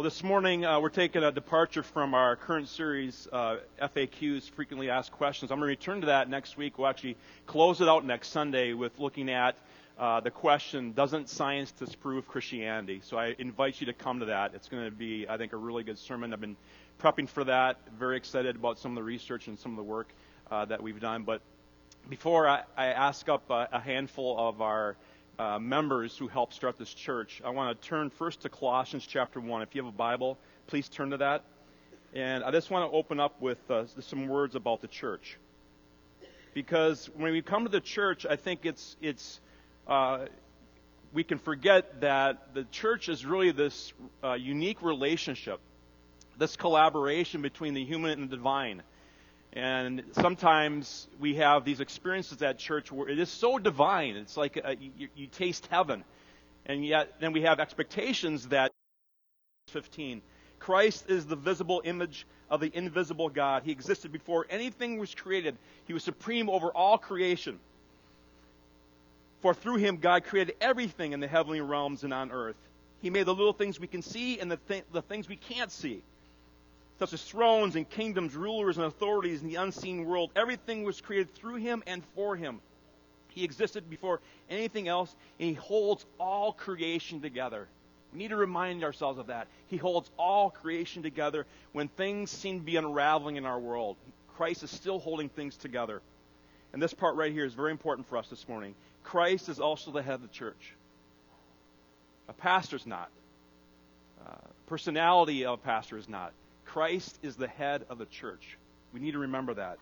Well, this morning uh, we're taking a departure from our current series, uh, FAQs, frequently asked questions. I'm going to return to that next week. We'll actually close it out next Sunday with looking at uh, the question, Doesn't science disprove Christianity? So I invite you to come to that. It's going to be, I think, a really good sermon. I've been prepping for that, very excited about some of the research and some of the work uh, that we've done. But before I, I ask up a, a handful of our uh, members who helped start this church, I want to turn first to Colossians chapter 1. If you have a Bible, please turn to that. And I just want to open up with uh, some words about the church. Because when we come to the church, I think it's, it's uh, we can forget that the church is really this uh, unique relationship, this collaboration between the human and the divine. And sometimes we have these experiences at church where it is so divine. It's like uh, a, you, you taste heaven. And yet, then we have expectations that 15. Christ is the visible image of the invisible God. He existed before anything was created. He was supreme over all creation. For through him, God created everything in the heavenly realms and on earth. He made the little things we can see and the, th- the things we can't see such as thrones and kingdoms, rulers and authorities in the unseen world. Everything was created through him and for him. He existed before anything else, and he holds all creation together. We need to remind ourselves of that. He holds all creation together when things seem to be unraveling in our world. Christ is still holding things together. And this part right here is very important for us this morning. Christ is also the head of the church. A pastor's not. Uh, personality of a pastor is not. Christ is the head of the church. We need to remember that,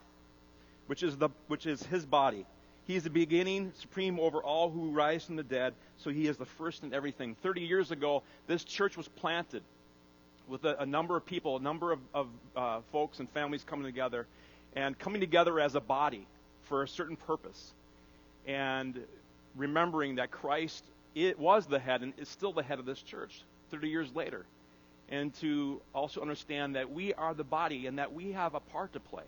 which is, the, which is his body. He is the beginning, supreme over all who rise from the dead, so he is the first in everything. Thirty years ago, this church was planted with a, a number of people, a number of, of uh, folks and families coming together, and coming together as a body for a certain purpose. And remembering that Christ it was the head and is still the head of this church 30 years later and to also understand that we are the body and that we have a part to play.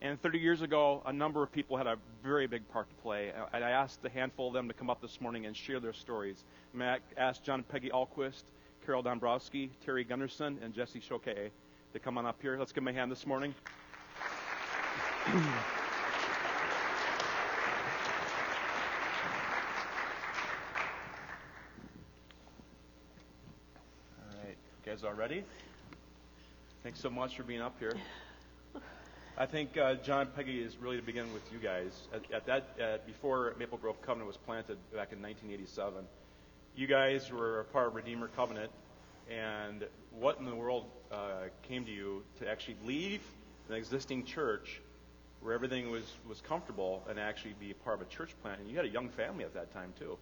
And 30 years ago, a number of people had a very big part to play. And I asked a handful of them to come up this morning and share their stories. May I ask John Peggy Alquist, Carol Dombrowski, Terry Gunderson, and Jesse Choke to come on up here. Let's give them a hand this morning. all? Thanks so much for being up here. I think uh, John Peggy is really to begin with you guys. At, at that, at, before Maple Grove Covenant was planted back in 1987, you guys were a part of Redeemer Covenant. And what in the world uh, came to you to actually leave an existing church where everything was, was comfortable and actually be a part of a church plant? And you had a young family at that time, too.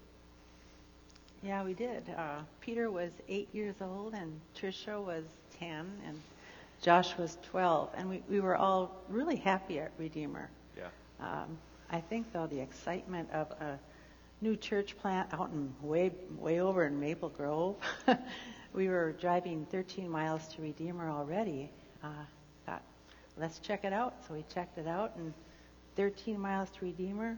Yeah, we did. Uh, Peter was eight years old, and Tricia was 10, and Josh was 12. And we, we were all really happy at Redeemer. Yeah. Um, I think, though, the excitement of a new church plant out in way, way over in Maple Grove, we were driving 13 miles to Redeemer already. Uh, thought, let's check it out. So we checked it out, and 13 miles to Redeemer,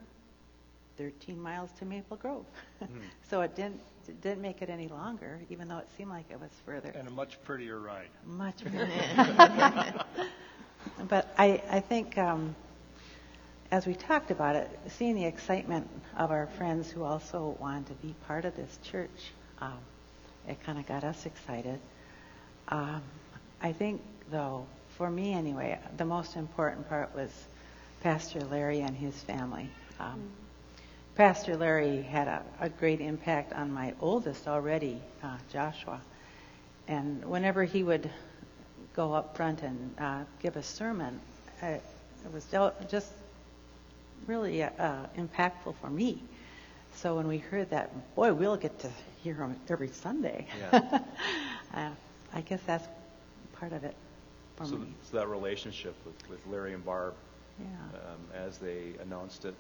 13 miles to Maple Grove. mm. So it didn't it didn't make it any longer, even though it seemed like it was further. And a much prettier ride. Much prettier. but I, I think um, as we talked about it, seeing the excitement of our friends who also wanted to be part of this church, um, it kind of got us excited. Um, I think, though, for me anyway, the most important part was Pastor Larry and his family. Um, mm Pastor Larry had a, a great impact on my oldest already, uh, Joshua. And whenever he would go up front and uh, give a sermon, uh, it was just really uh, impactful for me. So when we heard that, boy, we'll get to hear him every Sunday. Yeah. Uh, I guess that's part of it for so, me. So that relationship with, with Larry and Barb, yeah. um, as they announced it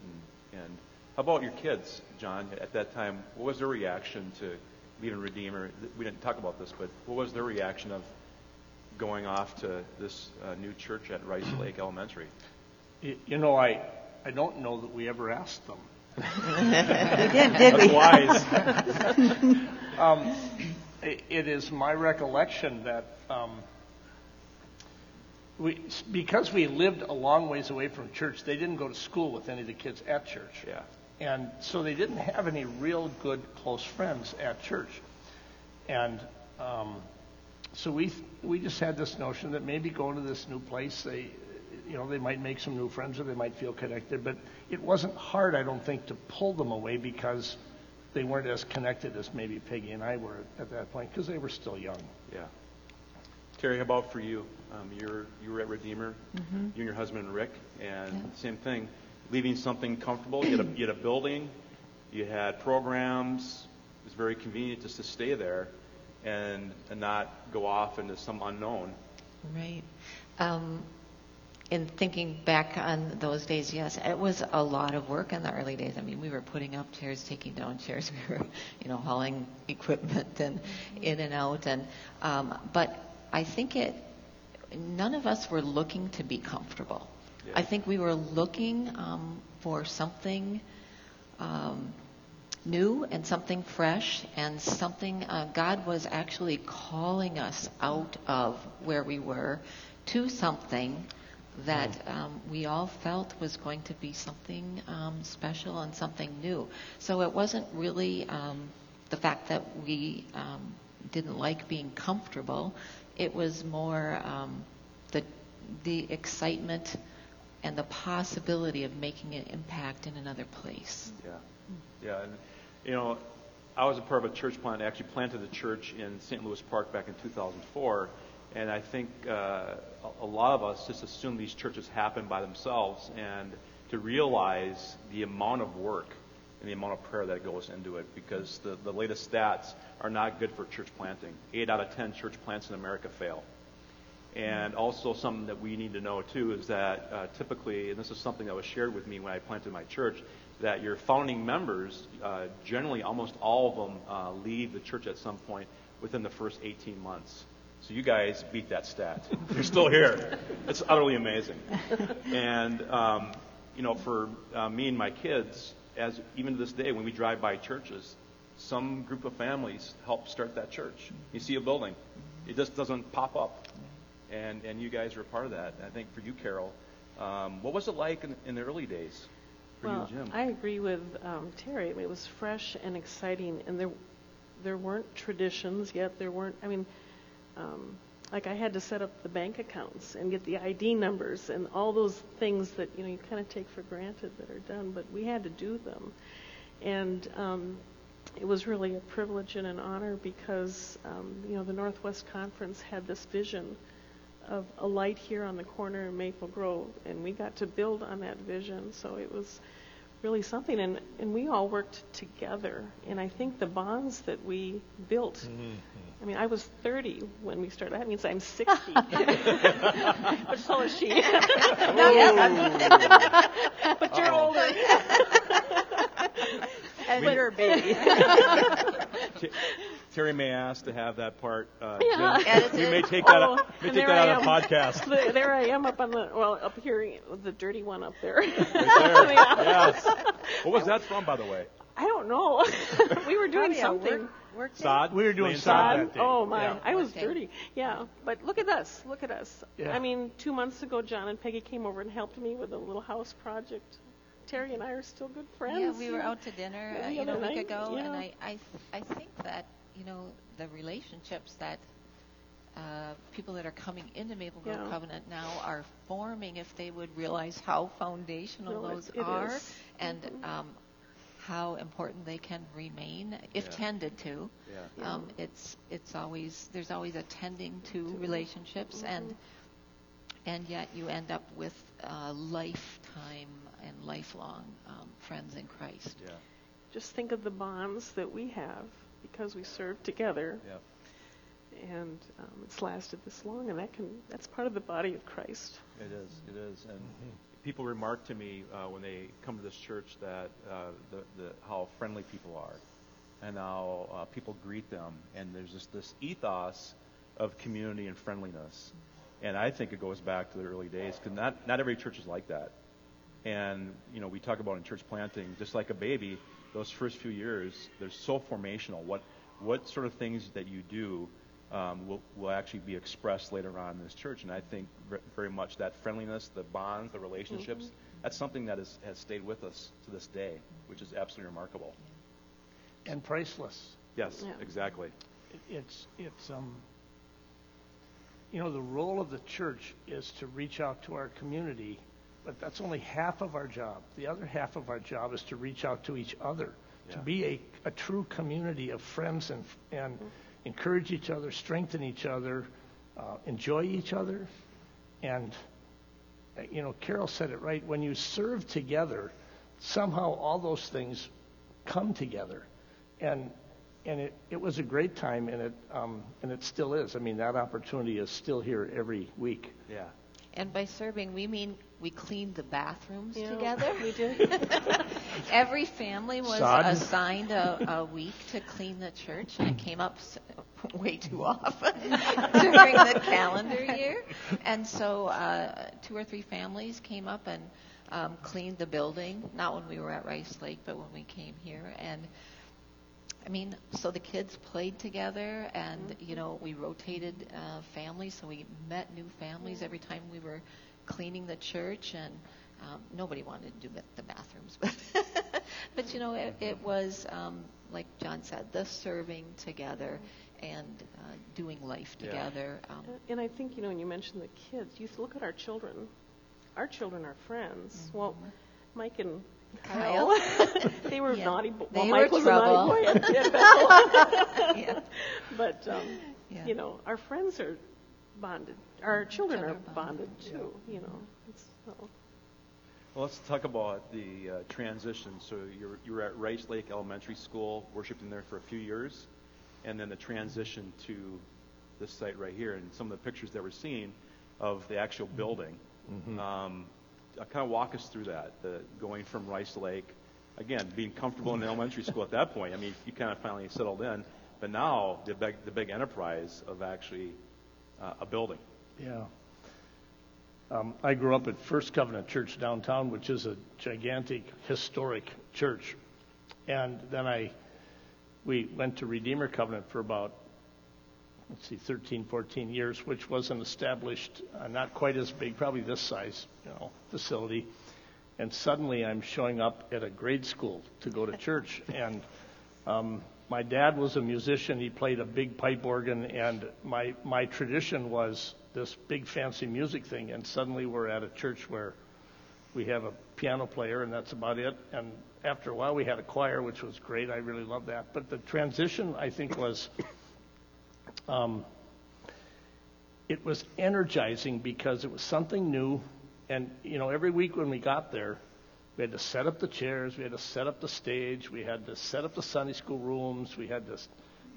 and, and how about your kids, John? At that time, what was their reaction to leaving Redeemer? We didn't talk about this, but what was their reaction of going off to this uh, new church at Rice Lake Elementary? You know, I I don't know that we ever asked them. we did, did we? wise. um, I- It is my recollection that um, we, because we lived a long ways away from church, they didn't go to school with any of the kids at church. Yeah. And so they didn't have any real good close friends at church. And um, so we we just had this notion that maybe going to this new place, they you know they might make some new friends or they might feel connected. But it wasn't hard, I don't think, to pull them away because they weren't as connected as maybe Peggy and I were at that point because they were still young. Yeah. Terry, how about for you? Um, you're you were at Redeemer, Mm-hmm. you and your husband Rick, and same thing, leaving something comfortable. You had, a, you had a building, you had programs. It was very convenient just to stay there, and, and not go off into some unknown. Right. Um, in thinking back on those days, yes, it was a lot of work in the early days. I mean, we were putting up chairs, taking down chairs, we were, you know, hauling equipment and in and out, and um, but I think it. None of us were looking to be comfortable. Yeah. I think we were looking um, for something. Um, new and something fresh and something uh, God was actually calling us out of where we were to something that um, we all felt was going to be something um, special and something new. So it wasn't really um, the fact that we um, didn't like being comfortable. It was more um, the the excitement and the possibility of making an impact in another place. Yeah, yeah, and you know, I was a part of a church plant. I actually planted a church in St. Louis Park back in 2004, and I think uh, a, lot of us just assume these churches happen by themselves, and to realize the amount of work and the amount of prayer that goes into it, because the, the latest stats are not good for church planting. Eight out of ten church plants in America fail. And also something that we need to know too is that uh, typically, and this is something that was shared with me when I planted my church, that your founding members, uh, generally almost all of them, uh, leave the church at some point within the first 18 months. So you guys beat that stat. You're still here. It's utterly amazing. And um, you know, for uh, me and my kids, as even to this day, when we drive by churches, some group of families help start that church. You see a building, it just doesn't pop up and and you guys are a part of that. I think for you, Carol, um, what was it like in, in the early days for well, you and Jim? I agree with um, Terry. I mean, it was fresh and exciting, and there there weren't traditions yet. There weren't. I mean, um, like I had to set up the bank accounts and get the ID numbers and all those things that you know you kind of take for granted that are done, but we had to do them, and um, it was really a privilege and an honor because um, you know the Northwest Conference had this vision of a light here on the corner in Maple Grove, and we got to build on that vision. So it was really something, and and we all worked together. And I think the bonds that we built. Mm-hmm. I mean, I was 30 when we started. That means I'm 60. but so is she. but you're older. And you're a baby. T- Terry may ask to have that part. Uh, Yeah. Jim. Edited. We may take that. Oh, out, may and take there that I out of am. podcast. There there I am up on the well up here, the dirty one up there. Right there. yes. What was that from, by the way? I don't know. we were doing Probably something. work, work day. Sod. We were doing Laying sod sod? Oh my! Yeah. I was Okay. dirty. Yeah, but look at us. Look at us. Yeah. I mean, two months ago, John and Peggy came over and helped me with a little house project. Terry and I are still good friends. Yeah, we were out to dinner, uh, you know, a week night, ago, and. I, I, I think that you know the relationships that uh, people that are coming into Maple Grove Yeah. Covenant now are forming if they would realize how foundational No, those it are is. and Mhm. um, how important they can remain if Yeah. tended to. Yeah. Yeah. Um, it's it's always there's always a tending to To- relationships Mhm. and and yet you end up with uh, lifetime and lifelong um, friends in Christ. Yeah. Just think of the bonds that we have because we serve together, Yeah. and um, it's lasted this long, and that can that's part of the body of Christ. It is. It is. And people remark to me uh, when they come to this church that uh, the, the how friendly people are, and how uh, people greet them, and there's just this ethos of community and friendliness. And I think it goes back to the early days because not not every church is like that. And you know, we talk about in church planting, just like a baby, those first few years, they're so formational. What what sort of things that you do um, will, will actually be expressed later on in this church. And I think very much that friendliness, the bonds, the relationships, that's something that is, has stayed with us to this day, which is absolutely remarkable. And priceless. Yes, Yeah. exactly. It's, it's, um, you know, the role of the church is to reach out to our community, but that's only half of our job. The other half of our job is to reach out to each other, to be a, a true community of friends and, and encourage each other, strengthen each other, uh, enjoy each other. And, you know, Carol said it right. When you serve together, somehow all those things come together. And and it, it was a great time, and it um, and it still is. I mean, that opportunity is still here every week. Yeah. And by serving, we mean we cleaned the bathrooms Yeah, together. We did. Every family was Sod. assigned a, a week to clean the church, and it came up s- way too often during the calendar year. And so uh, two or three families came up and um, cleaned the building, not when we were at Rice Lake, but when we came here. And I mean, so the kids played together, and you know, we rotated uh, families, so we met new families every time we were cleaning the church, and um, nobody wanted to do the bathrooms, but but you know, it, it was um, like John said, the serving together and uh, doing life Yeah. together. Um, And I think, you know, when you mentioned the kids, you look at our children. Our children are friends. Well, Mike and Kyle, Kyle. they were Yeah. naughty. Bo- They well, Mike were was trouble. a naughty boy at, at yeah. but um, Yeah. you know, our friends are bonded. Our children are Children are bonded bonded. too. You know, it's, so. Well, let's talk about the uh, transition. So you're, you were at Rice Lake Elementary School, worshiping there for a few years, and then the transition to this site right here, and some of the pictures that we're seeing of the actual building. Um, uh, kind of walk us through that, the, going from Rice Lake, again, being comfortable in elementary school at that point. I mean, you kind of finally settled in, but now the big, the big enterprise of actually uh, a building. Yeah. Um, I grew up at First Covenant Church downtown, which is a gigantic historic church, and then I we went to Redeemer Covenant for about let's see 13 14 years which was an established uh, not quite as big probably this size you know facility. And suddenly I'm showing up at a grade school to go to church. And um, my dad was a musician. He played a big pipe organ. And my my tradition was this big fancy music thing. And suddenly we're at a church where we have a piano player and that's about it. And after a while we had a choir which was great. I really loved that. But the transition i think was um, it was energizing because it was something new and you know every week when we got there we had to set up the chairs we had to set up the stage we had to set up the sunday school rooms we had to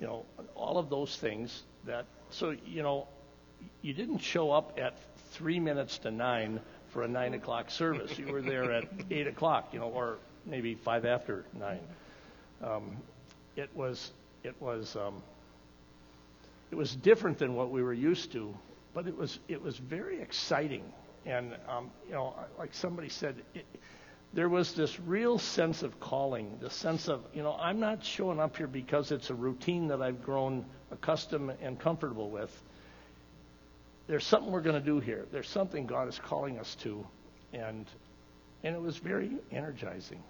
you know all of those things that so you know you didn't show up at three minutes to nine for a nine o'clock service. You were there at eight o'clock, you know, or maybe five after nine. Um, it was it was um, it was different than what we were used to, but it was it was very exciting. And um, you know, like somebody said, it, there was this real sense of calling, the sense of you know, I'm not showing up here because it's a routine that I've grown accustomed and comfortable with there's something we're going to do here. There's something God is calling us to, and and it was very energizing.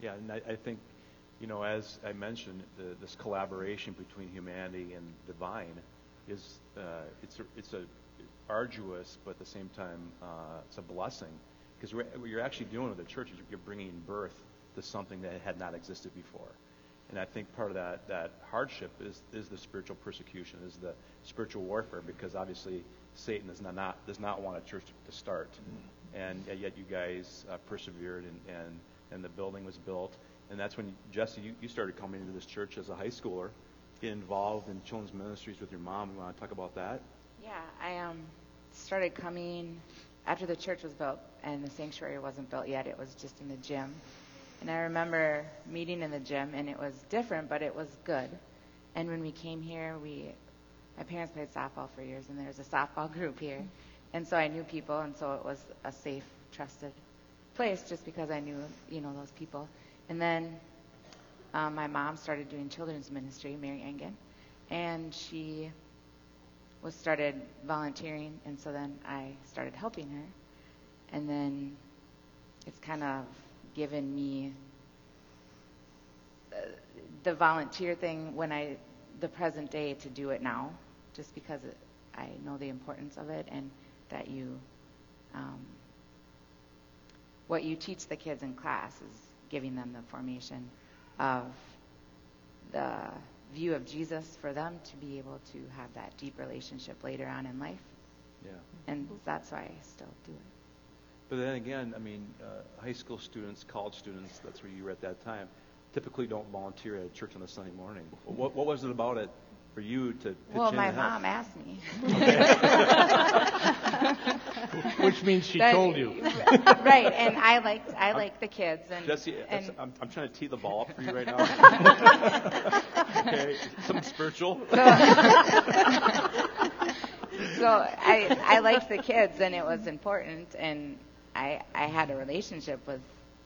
Yeah, and I, I think, you know, as I mentioned, the, this collaboration between humanity and divine is uh, it's a, it's a arduous, but at the same time, uh, it's a blessing. Because what you're actually doing with the church is you're bringing birth to something that had not existed before. And I think part of that, that hardship is, is the spiritual persecution, is the spiritual warfare, because obviously Satan does not, not does not want a church to start, and yet you guys uh, persevered, and, and and the building was built, and that's when Jesse, you, you started coming into this church as a high schooler, get involved in children's ministries with your mom. You want to talk about that? Yeah, I um, started coming after the church was built and the sanctuary wasn't built yet. It was just in the gym. And I remember meeting in the gym, and it was different, but it was good. And when we came here, we, my parents played softball for years, and there was a softball group here. And so I knew people, and so it was a safe, trusted place just because I knew, you know, those people. And then um, my mom started doing children's ministry, Mary Engen, and she was started volunteering, and so then I started helping her, and then it's kind of given me uh, the volunteer thing when I the present day to do it now, just because I know the importance of it and that you um, what you teach the kids in class is giving them the formation of the view of Jesus for them to be able to have that deep relationship later on in life. Yeah. And that's why I still do it. But then again, I mean, uh, high school students, college students, that's where you were at that time, typically don't volunteer at church on a Sunday morning. What, what was it about it for you to pitch Well, in my mom asked me. Which means she That- told you. right, and I like I like the kids and Jesse, that's, and I'm, I'm trying to tee the ball up for you right now. okay, something spiritual. so I I liked the kids and it was important and I I had a relationship with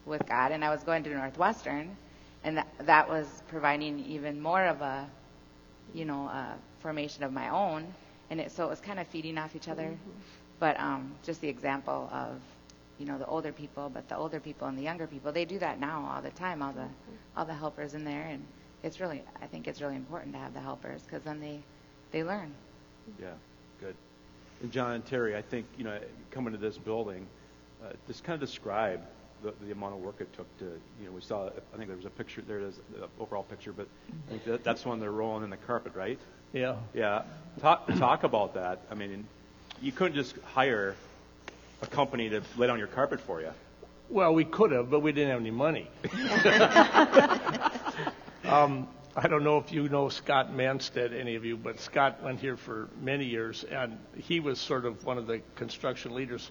with God and I was going to Northwestern and that that was providing even more of a you know a formation of my own and it so it was kind of feeding off each other mm-hmm. But um just the example of you know the older people but the older people and the younger people they do that now all the time all the all the helpers in there and it's really I think it's really important to have the helpers because then they they learn Yeah, good. And John and Terry, I think, you know, coming to this building, uh, just kind of describe the, the amount of work it took to, you know, we saw, I think there was a picture, there it is, the overall picture, but I think that, that's when they're rolling in the carpet, right? Yeah. Yeah. Talk, talk about that. I mean, you couldn't just hire a company to lay down your carpet for you. Well, we could have, but we didn't have any money. um, I don't know if you know Scott Manstead, any of you, but Scott went here for many years, and he was sort of one of the construction leaders.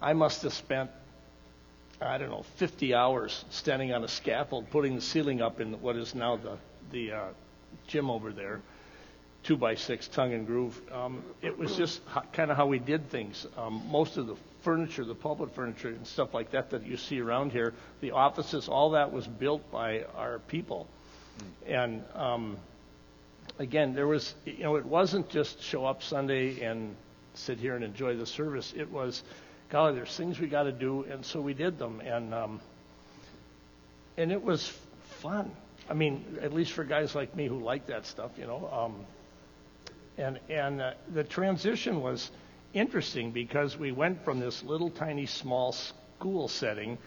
I must have spent, I don't know, 50 hours standing on a scaffold, putting the ceiling up in what is now the the uh, gym over there, two by six tongue and groove. Um, it was just kind of how we did things. Um, most of the furniture, the pulpit furniture and stuff like that that you see around here, the offices, all that was built by our people. And um, again, there was, you know, it wasn't just show up Sunday and sit here and enjoy the service. It was, golly, there's things we got to do, and so we did them, and um, and it was fun. I mean, at least for guys like me who like that stuff, you know. Um, and and uh, the transition was interesting because we went from this little tiny small school setting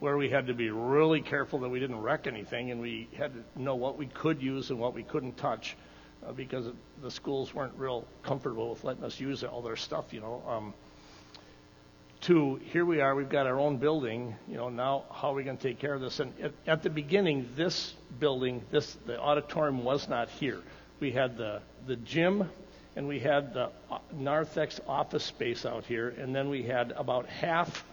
where we had to be really careful that we didn't wreck anything and we had to know what we could use and what we couldn't touch uh, because the schools weren't real comfortable with letting us use all their stuff, you know. Um, to here we are, we've got our own building, you know, now how are we going to take care of this? And at, at the beginning, this building, this the auditorium was not here. We had the the gym and we had the uh, Narthex office space out here, and then we had about half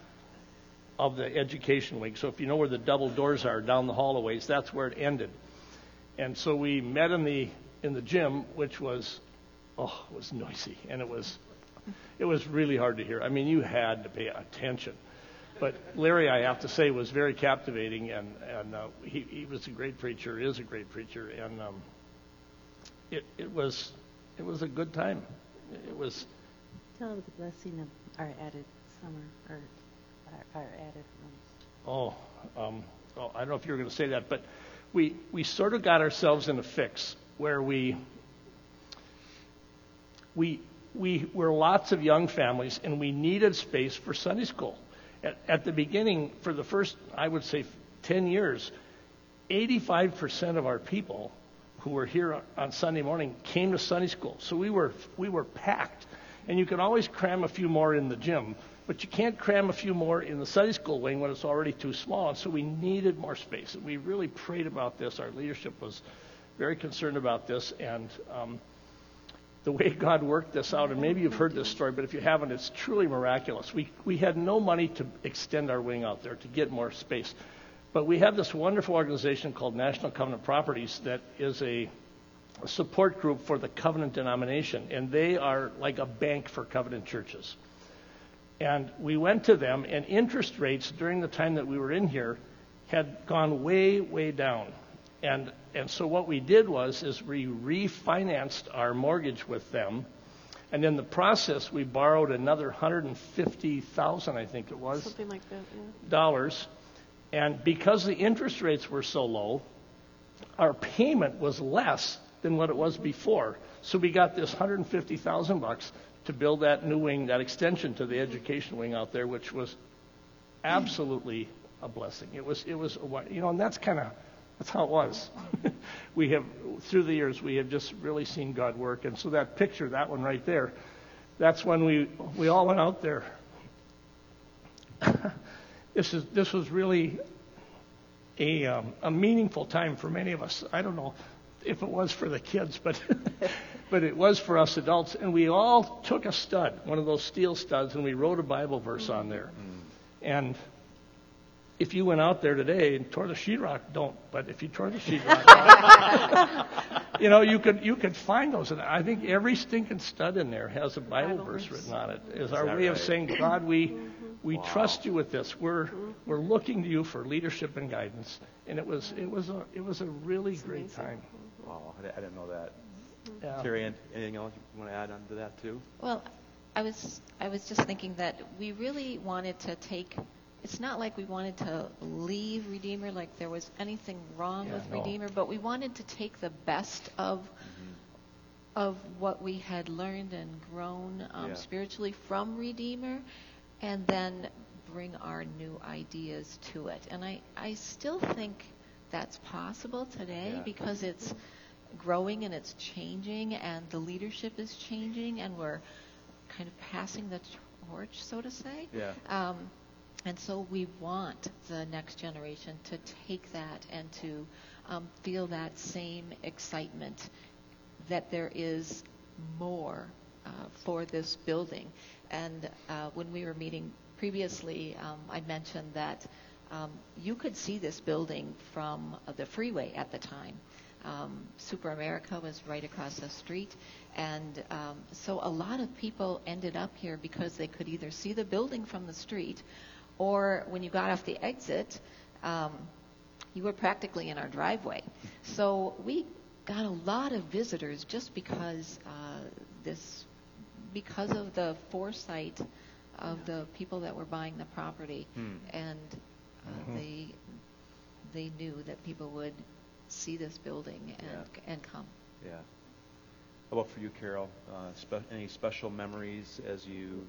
of the education wing. So if you know where the double doors are down the hallways, that's where it ended. And so we met in the in the gym, which was oh, it was noisy and it was it was really hard to hear. I mean, you had to pay attention. But Larry, I have to say, was very captivating, and and uh, he he was a great preacher, is a great preacher, and um, it it was it was a good time. It was Tell of the blessing of our added summer, or our, our added. Oh, um, oh, I don't know if you were going to say that, but we we sort of got ourselves in a fix where we we we were lots of young families and we needed space for Sunday school. At, at the beginning, for the first, I would say, 10 years, 85% of our people who were here on Sunday morning came to Sunday school. So we were we were packed, and you can always cram a few more in the gym, but you can't cram a few more in the Sunday school wing when it's already too small. And so we needed more space. And we really prayed about this. Our leadership was very concerned about this, and um, the way God worked this out. And maybe you've heard this story, but if you haven't, it's truly miraculous. We we had no money to extend our wing out there to get more space. But we have this wonderful organization called National Covenant Properties that is a, support group for the covenant denomination, and they are like a bank for covenant churches. And we went to them, and interest rates during the time that we were in here had gone way, way down. And, and so what we did was, is we refinanced our mortgage with them. And in the process, we borrowed another 150,000, I think it was, Something like that, yeah. dollars. And because the interest rates were so low, our payment was less than what it was before. So we got this 150,000 bucks to build that new wing, that extension to the education wing out there, which was absolutely a blessing. It was, it was, a you know, and that's kind of, that's how it was. we have, through the years, we have just really seen God work. And so that picture, that one right there, that's when we, we all went out there. This is, this was really a, um, a meaningful time for many of us. I don't know if it was for the kids, but but it was for us adults. And we all took a stud, one of those steel studs, and we wrote a Bible verse on there. And if you went out there today and tore the sheetrock, don't. But if you tore the sheetrock, you know you could you could find those. And I think every stinking stud in there has a Bible, Bible verse verse. written on it. Is our that way of saying, God, we we trust you with this. We're mm-hmm. we're looking to you for leadership and guidance. And it was it was a it was a really great amazing. time. Wow, I didn't know that. Mm-hmm. Yeah. Terry, anything else you want to add on to that too? Well, I was I was just thinking that we really wanted to take. It's not like we wanted to leave Redeemer like there was anything wrong Yeah, with no. Redeemer, but we wanted to take the best of mm-hmm. of what we had learned and grown um, Yeah. spiritually from Redeemer, and then bring our new ideas to it. And I I still think that's possible today Yeah. because it's growing and it's changing and the leadership is changing and we're kind of passing the torch, so to say. Yeah. Um, and so we want the next generation to take that and to um, feel that same excitement that there is more for this building. And uh, when we were meeting previously, um, I mentioned that um, you could see this building from uh, the freeway at the time. Um, Super America was right across the street. And um, so a lot of people ended up here because they could either see the building from the street or when you got off the exit, um, you were practically in our driveway. So we got a lot of visitors just because uh, this, because of the foresight of the people that were buying the property, Hmm. and uh, they they knew that people would see this building and and come. Yeah. How about for you, Carol? Uh, spe- any special memories as you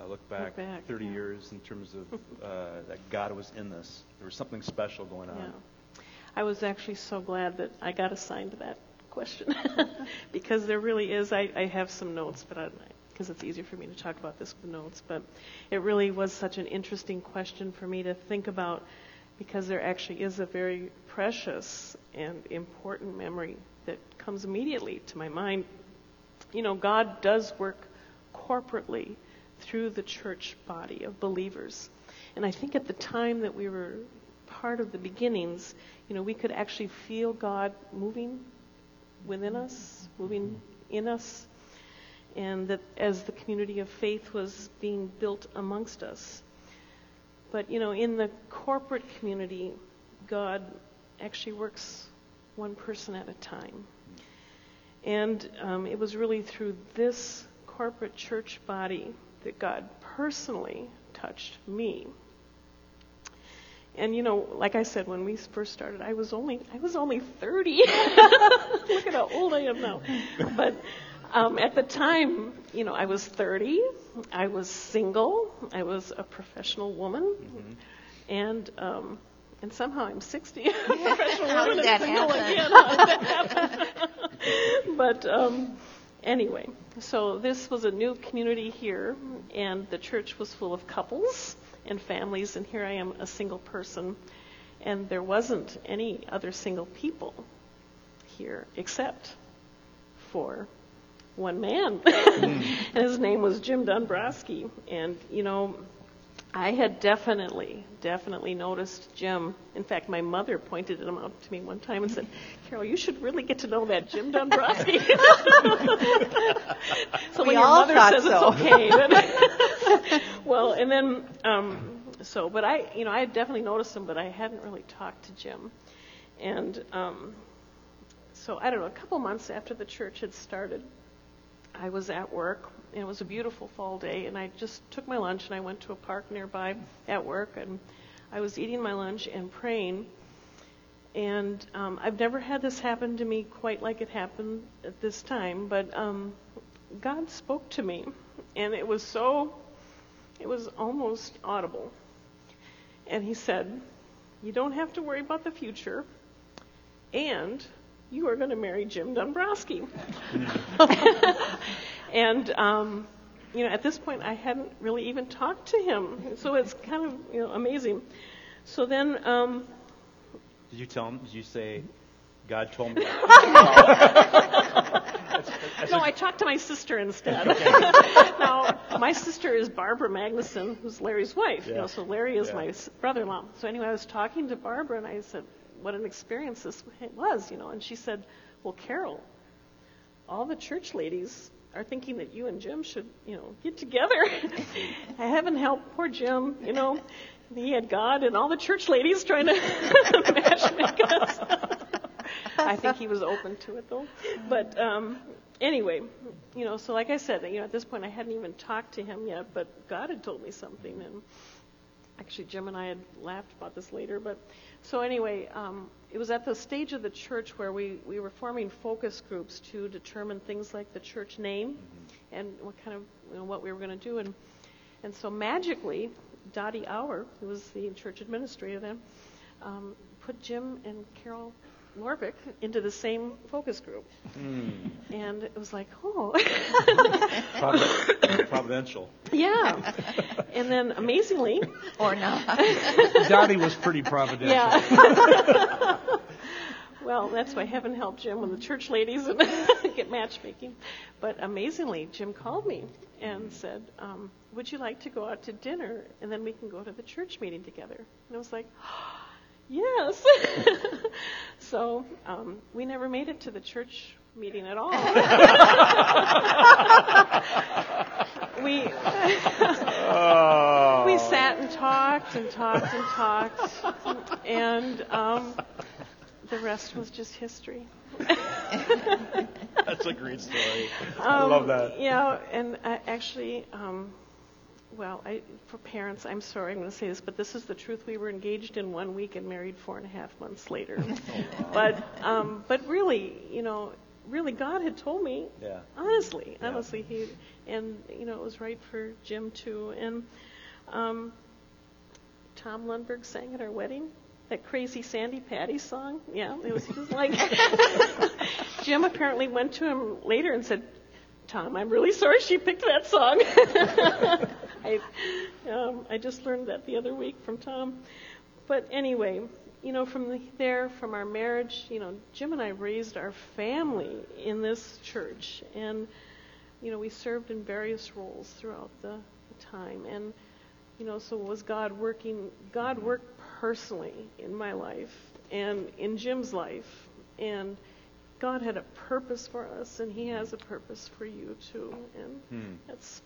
uh, look back, back, 30 yeah. years in terms of uh, that God was in this? There was something special going on. Yeah. I was actually so glad that I got assigned to that question because there really is. I, I have some notes, but because it's easier for me to talk about this with notes, but it really was such an interesting question for me to think about because there actually is a very precious and important memory that comes immediately to my mind. You know, God does work corporately through the church body of believers. And I think at the time that we were part of the beginnings, you know, we could actually feel God moving within us, moving in us, and that as the community of faith was being built amongst us. But, you know, in the corporate community, God actually works one person at a time. And um, it was really through this corporate church body that God personally touched me. And you know, like I said, when we first started, I was only I was only 30. Look at how old I am now. But um, at the time, you know, I was 30. I was single. I was a professional woman, and um, and somehow I'm 60. professional How woman and that single happen? again. How did that happen? but um, anyway, so this was a new community here, and the church was full of couples and families, and here I am, a single person, and there wasn't any other single people here except for one man, mm. and his name was Jim Dombrowski, and you know. I had definitely, definitely noticed Jim. In fact, my mother pointed him out to me one time and said, Carol, you should really get to know that Jim Dombrowski. so We when your all mother thought says so. it's okay. Then well, and then, um, so, but I, you know, I had definitely noticed him, but I hadn't really talked to Jim. And um, so I don't know. A couple months after the church had started, I was at work, and it was a beautiful fall day, and I just took my lunch and I went to a park nearby at work, and I was eating my lunch and praying. And um, I've never had this happen to me quite like it happened at this time, but um, God spoke to me, and it was so, it was almost audible. And He said, You don't have to worry about the future, and you are going to marry Jim Dombrowski. and, um, you know, at this point, I hadn't really even talked to him. So it's kind of, you know, amazing. So then, um, Did you tell him? Did you say, God told me? no, I talked to my sister instead. now, my sister is Barbara Magnuson, who's Larry's wife. You know, so Larry is Yeah. my brother-in-law. So anyway, I was talking to Barbara, and I said, "What an experience this was," you know. And she said, "Well, Carol, all the church ladies are thinking that you and Jim should, you know, get together. I haven't helped poor Jim, you know. He had God and all the church ladies trying to matchmake us. I think he was open to it though. But um, anyway, you know, so like I said, you know, at this point I hadn't even talked to him yet, but God had told me something, and actually Jim and I had laughed about this later. But so anyway, um, it was at the stage of the church where we we were forming focus groups to determine things like the church name and what kind of you know, what we were going to do, and and so magically, Dottie Auer, who was the church administrator then, um, put Jim and Carol Lorvik into the same focus group. And it was like, oh, Provi- Providential. yeah. And then amazingly, Or not. Dottie was pretty providential. yeah. well, that's why heaven helped Jim when the church ladies get matchmaking. But amazingly, Jim called me and said, um, "Would you like to go out to dinner and then we can go to the church meeting together?" And I was like, "Yes." so um, we never made it to the church meeting at all. we we sat and talked and talked and talked, and um, the rest was just history. That's a great story. I love that. Yeah, and I actually, um, well, I, for parents, I'm sorry, I'm going to say this, but this is the truth. We were engaged in one week and married four and a half months later. but, um, but really, you know, really, God had told me. Yeah. Honestly, Yeah. honestly, he, and you know, it was right for Jim too. And um, Tom Lundberg sang at our wedding. That crazy Sandi Patty song, yeah, it was just like Jim apparently went to him later and said, Tom, I'm really sorry she picked that song. I, um, I just learned that the other week from Tom. But anyway, you know, from the, there, from our marriage, you know, Jim and I raised our family in this church. And, you know, we served in various roles throughout the, the time. And, you know, so was God working? God worked personally in my life and in Jim's life. And God had a purpose for us, and He has a purpose for you too. And Hmm. that's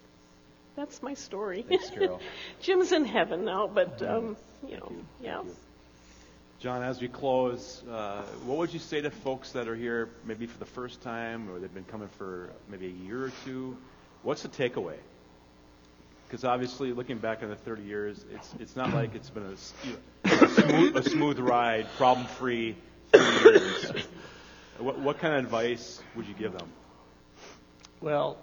that's my story. Thanks, Carol. Jim's in heaven now, but um, you know, you. yeah. You. John, as we close, uh, what would you say to folks that are here maybe for the first time or they've been coming for maybe a year or two? What's the takeaway? Because obviously, looking back on the 30 years, it's it's not like it's been a, s- you know, a smooth, a smooth ride, problem-free What, what kind of advice would you give them? Well,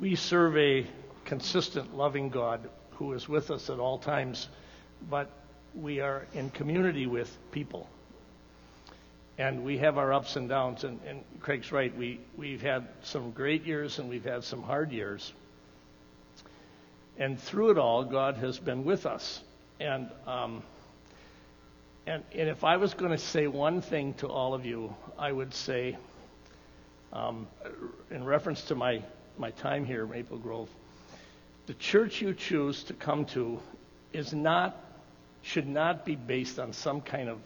we serve a consistent, loving God who is with us at all times, but we are in community with people. And we have our ups and downs, and, and Craig's right. We, we've had some great years and we've had some hard years. And through it all, God has been with us. And, um, and, and if I was going to say one thing to all of you, I would say, um, in reference to my, my time here at Maple Grove, the church you choose to come to is not, should not be based on some kind of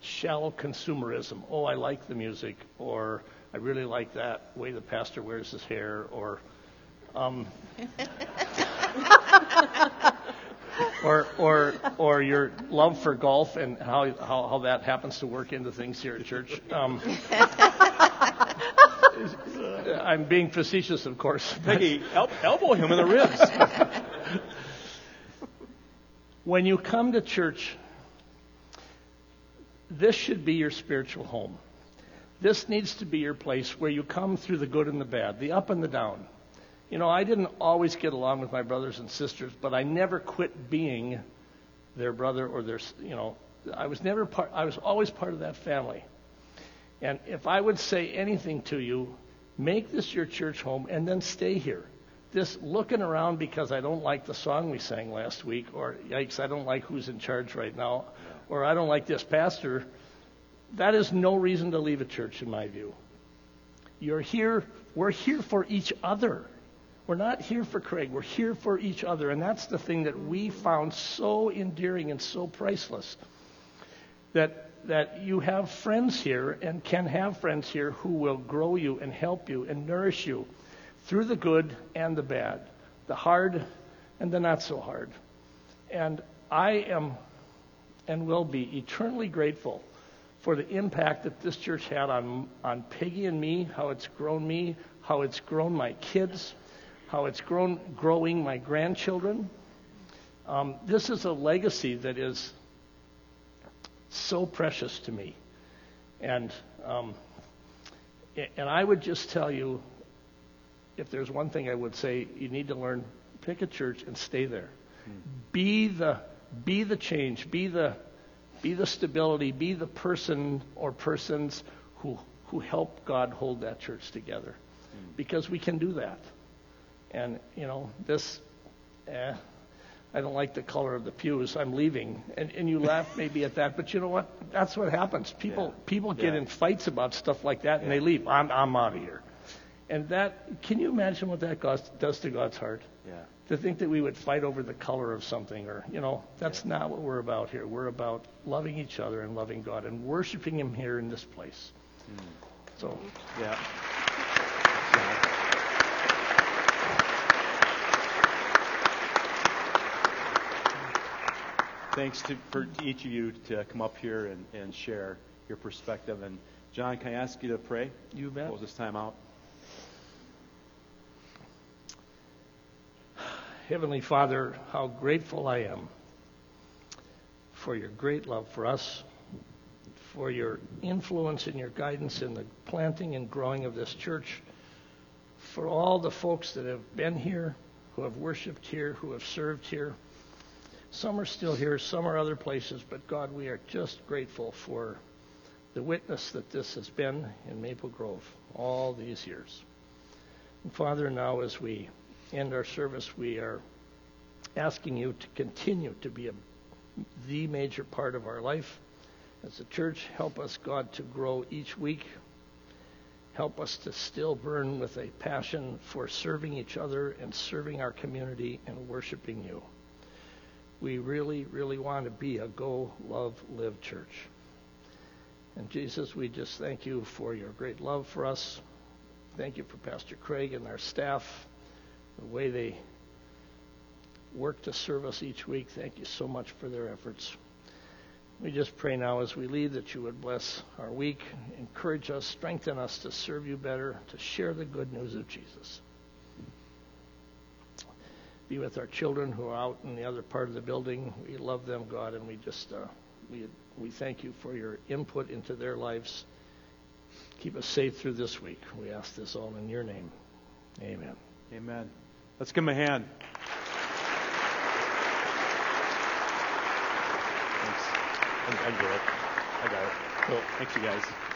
shallow consumerism. Oh, I like the music, or I really like that way the pastor wears his hair, or um, or, or, or your love for golf and how, how, how that happens to work into things here at church. Um, I'm being facetious, of course. Peggy, el- elbow him in the ribs. when you come to church, this should be your spiritual home. This needs to be your place where you come through the good and the bad, the up and the down. You know, I didn't always get along with my brothers and sisters, but I never quit being their brother or their, you know, I was never part, I was always part of that family. And if I would say anything to you, make this your church home and then stay here. This looking around because I don't like the song we sang last week, or yikes, I don't like who's in charge right now, or I don't like this pastor, that is no reason to leave a church, in my view. You're here, we're here for each other. We're not here for Craig, we're here for each other. And that's the thing that we found so endearing and so priceless. That that you have friends here and can have friends here who will grow you and help you and nourish you through the good and the bad, the hard and the not so hard. And I am and will be eternally grateful for the impact that this church had on, on Peggy and me, how it's grown me, how it's grown my kids, how it's grown growing my grandchildren. Um, this is a legacy that is so precious to me. And um, and I would just tell you, if there's one thing I would say, you need to learn: pick a church and stay there. Be the be the change. Be the be the stability. Be the person or persons who who help God hold that church together, because we can do that. And you know this. Eh, I don't like the color of the pews. I'm leaving. And, and you laugh maybe at that, but you know what? That's what happens. People Yeah. people get Yeah. in fights about stuff like that, and they leave. I'm I'm out of here. And that can you imagine what that does to God's heart? Yeah. To think that we would fight over the color of something, or you know, that's not what we're about here. We're about loving each other and loving God and worshiping Him here in this place. Mm. So Yeah. Thanks to, for each of you to come up here and, and share your perspective. And John, can I ask you to pray? You bet. Close this time out. Heavenly Father, how grateful I am for your great love for us, for your influence and your guidance in the planting and growing of this church, for all the folks that have been here, who have worshiped here, who have served here. Some are still here, some are other places, but God, we are just grateful for the witness that this has been in Maple Grove all these years. And Father, now as we end our service, we are asking you to continue to be a, the major part of our life. As a church, help us, God, to grow each week. Help us to still burn with a passion for serving each other and serving our community and worshiping you. We really, really want to be a go, love, live church. And Jesus, we just thank you for your great love for us. Thank you for Pastor Craig and our staff, the way they work to serve us each week. Thank you so much for their efforts. We just pray now as we leave that you would bless our week, encourage us, strengthen us to serve you better, to share the good news of Jesus. Be with our children who are out in the other part of the building. We love them, God, and we just uh, we we thank you for your input into their lives. Keep us safe through this week. We ask this all in your name. Amen. Amen. Let's give him a hand. Thanks. I, I get it. I got it. Cool. Thanks, you guys.